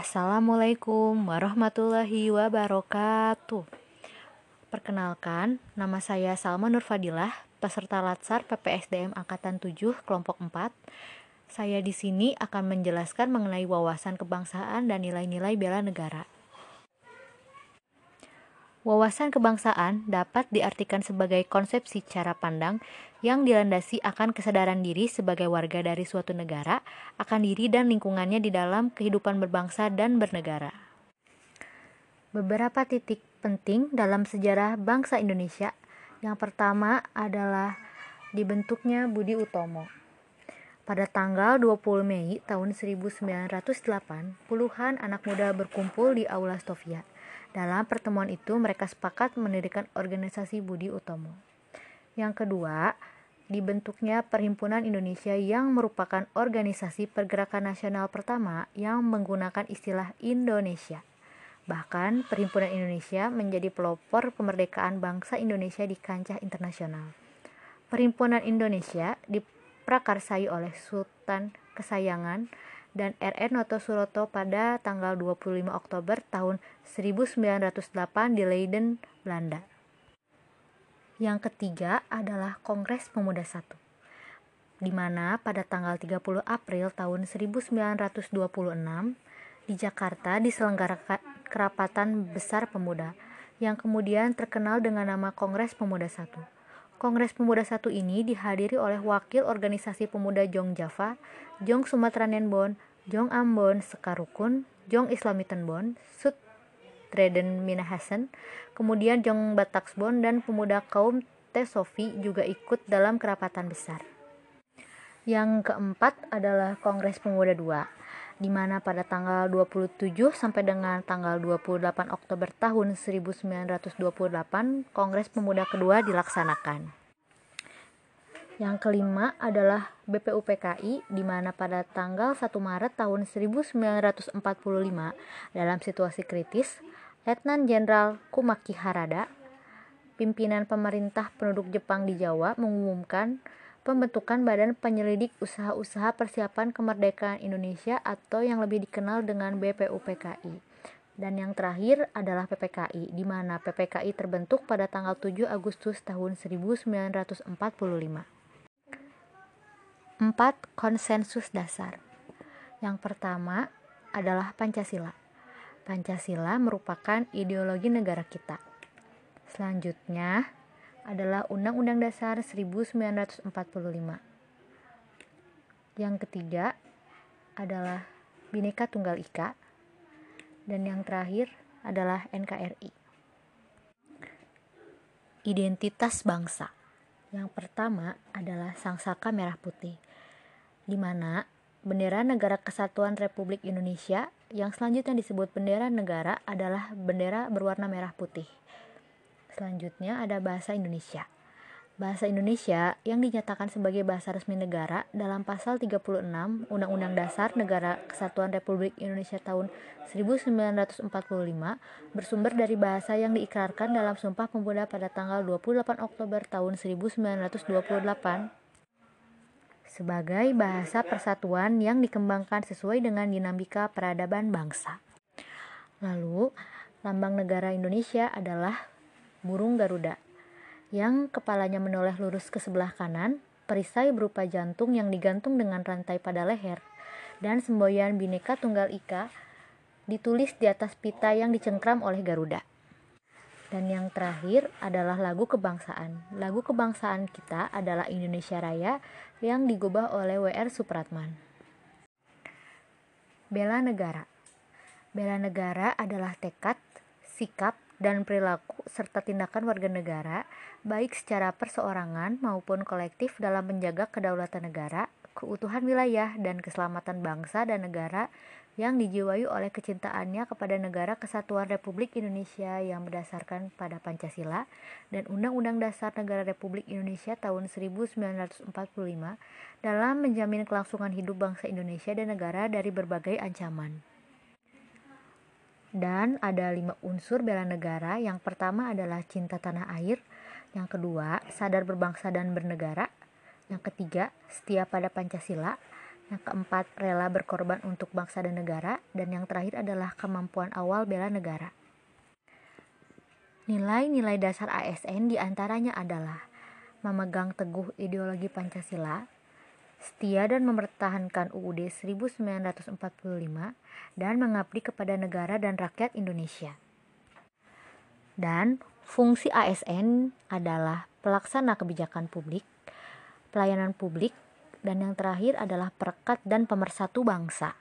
Assalamualaikum warahmatullahi wabarakatuh. Perkenalkan, nama saya Salma Nurfadilah, peserta Latsar PPSDM Angkatan 7 kelompok 4. Saya di sini akan menjelaskan mengenai wawasan kebangsaan dan nilai-nilai bela negara. Wawasan kebangsaan dapat diartikan sebagai konsepsi cara pandang yang dilandasi akan kesadaran diri sebagai warga dari suatu negara, akan diri dan lingkungannya di dalam kehidupan berbangsa dan bernegara. Beberapa titik penting dalam sejarah bangsa Indonesia. Yang pertama adalah dibentuknya Budi Utomo. Pada tanggal 20 Mei tahun 1908, puluhan anak muda berkumpul di Aula Stovia dalam pertemuan itu, mereka sepakat mendirikan organisasi Budi Utomo. Yang kedua, dibentuknya Perhimpunan Indonesia yang merupakan organisasi pergerakan nasional pertama yang menggunakan istilah Indonesia. Bahkan, Perhimpunan Indonesia menjadi pelopor kemerdekaan bangsa Indonesia di kancah internasional. Perhimpunan Indonesia diprakarsai oleh Sultan Kesayangan dan R.R. Noto Suroto pada tanggal 25 Oktober tahun 1908 di Leiden, Belanda. Yang ketiga adalah Kongres Pemuda I, di mana pada tanggal 30 April tahun 1926 di Jakarta diselenggarakan kerapatan besar pemuda yang kemudian terkenal dengan nama Kongres Pemuda I. Kongres Pemuda I ini dihadiri oleh wakil organisasi pemuda Jong Java, Jong Sumatera Nenbon, Jong Ambon Sekarukun, Jong Islamitenbon, Sud Treden Minahasen, kemudian Jong Bataksbon dan pemuda kaum Tesofi juga ikut dalam kerapatan besar. Yang keempat adalah Kongres Pemuda II, di mana pada tanggal 27 sampai dengan tanggal 28 Oktober tahun 1928 Kongres Pemuda kedua dilaksanakan. Yang kelima adalah BPUPKI di mana pada tanggal 1 Maret tahun 1945 dalam situasi kritis, Letnan Jenderal Kumaki Harada, pimpinan pemerintah penduduk Jepang di Jawa mengumumkan pembentukan Badan Penyelidik Usaha-usaha Persiapan Kemerdekaan Indonesia atau yang lebih dikenal dengan BPUPKI. Dan yang terakhir adalah PPKI, di mana PPKI terbentuk pada tanggal 7 Agustus tahun 1945. 4 konsensus dasar. Yang pertama adalah Pancasila. Pancasila merupakan ideologi negara kita. Selanjutnya adalah Undang-Undang Dasar 1945. Yang ketiga adalah Bhinneka Tunggal Ika dan yang terakhir adalah NKRI. Identitas bangsa. Yang pertama adalah Sangsaka Merah Putih, di mana bendera Negara Kesatuan Republik Indonesia yang selanjutnya disebut bendera negara adalah bendera berwarna merah putih. Selanjutnya ada bahasa Indonesia bahasa Indonesia yang dinyatakan sebagai bahasa resmi negara dalam pasal 36 Undang-Undang Dasar Negara Kesatuan Republik Indonesia tahun 1945 bersumber dari bahasa yang diikrarkan dalam Sumpah Pemuda pada tanggal 28 Oktober tahun 1928 sebagai bahasa persatuan yang dikembangkan sesuai dengan dinamika peradaban bangsa. Lalu, lambang negara Indonesia adalah burung Garuda yang kepalanya menoleh lurus ke sebelah kanan, perisai berupa jantung yang digantung dengan rantai pada leher, dan semboyan Bhinneka Tunggal Ika ditulis di atas pita yang dicengkram oleh Garuda. Dan yang terakhir adalah lagu kebangsaan. Lagu kebangsaan kita adalah Indonesia Raya yang digubah oleh WR Supratman. Bela negara. Bela negara adalah tekad, sikap, dan perilaku serta tindakan warga negara, baik secara perseorangan maupun kolektif dalam menjaga kedaulatan negara, keutuhan wilayah, dan keselamatan bangsa dan negara yang dijiwai oleh kecintaannya kepada negara kesatuan Republik Indonesia yang berdasarkan pada Pancasila dan Undang-Undang Dasar Negara Republik Indonesia tahun 1945 dalam menjamin kelangsungan hidup bangsa Indonesia dan negara dari berbagai ancaman. Dan ada lima unsur bela negara. Yang pertama adalah cinta tanah air. Yang kedua, sadar berbangsa dan bernegara. Yang ketiga, setia pada Pancasila. Yang keempat, rela berkorban untuk bangsa dan negara. Dan yang terakhir adalah kemampuan awal bela negara. Nilai-nilai dasar ASN di antaranya adalah memegang teguh ideologi Pancasila, setia dan mempertahankan UUD 1945, dan mengabdi kepada negara dan rakyat Indonesia. Dan fungsi ASN adalah pelaksana kebijakan publik, pelayanan publik, dan yang terakhir adalah perekat dan pemersatu bangsa.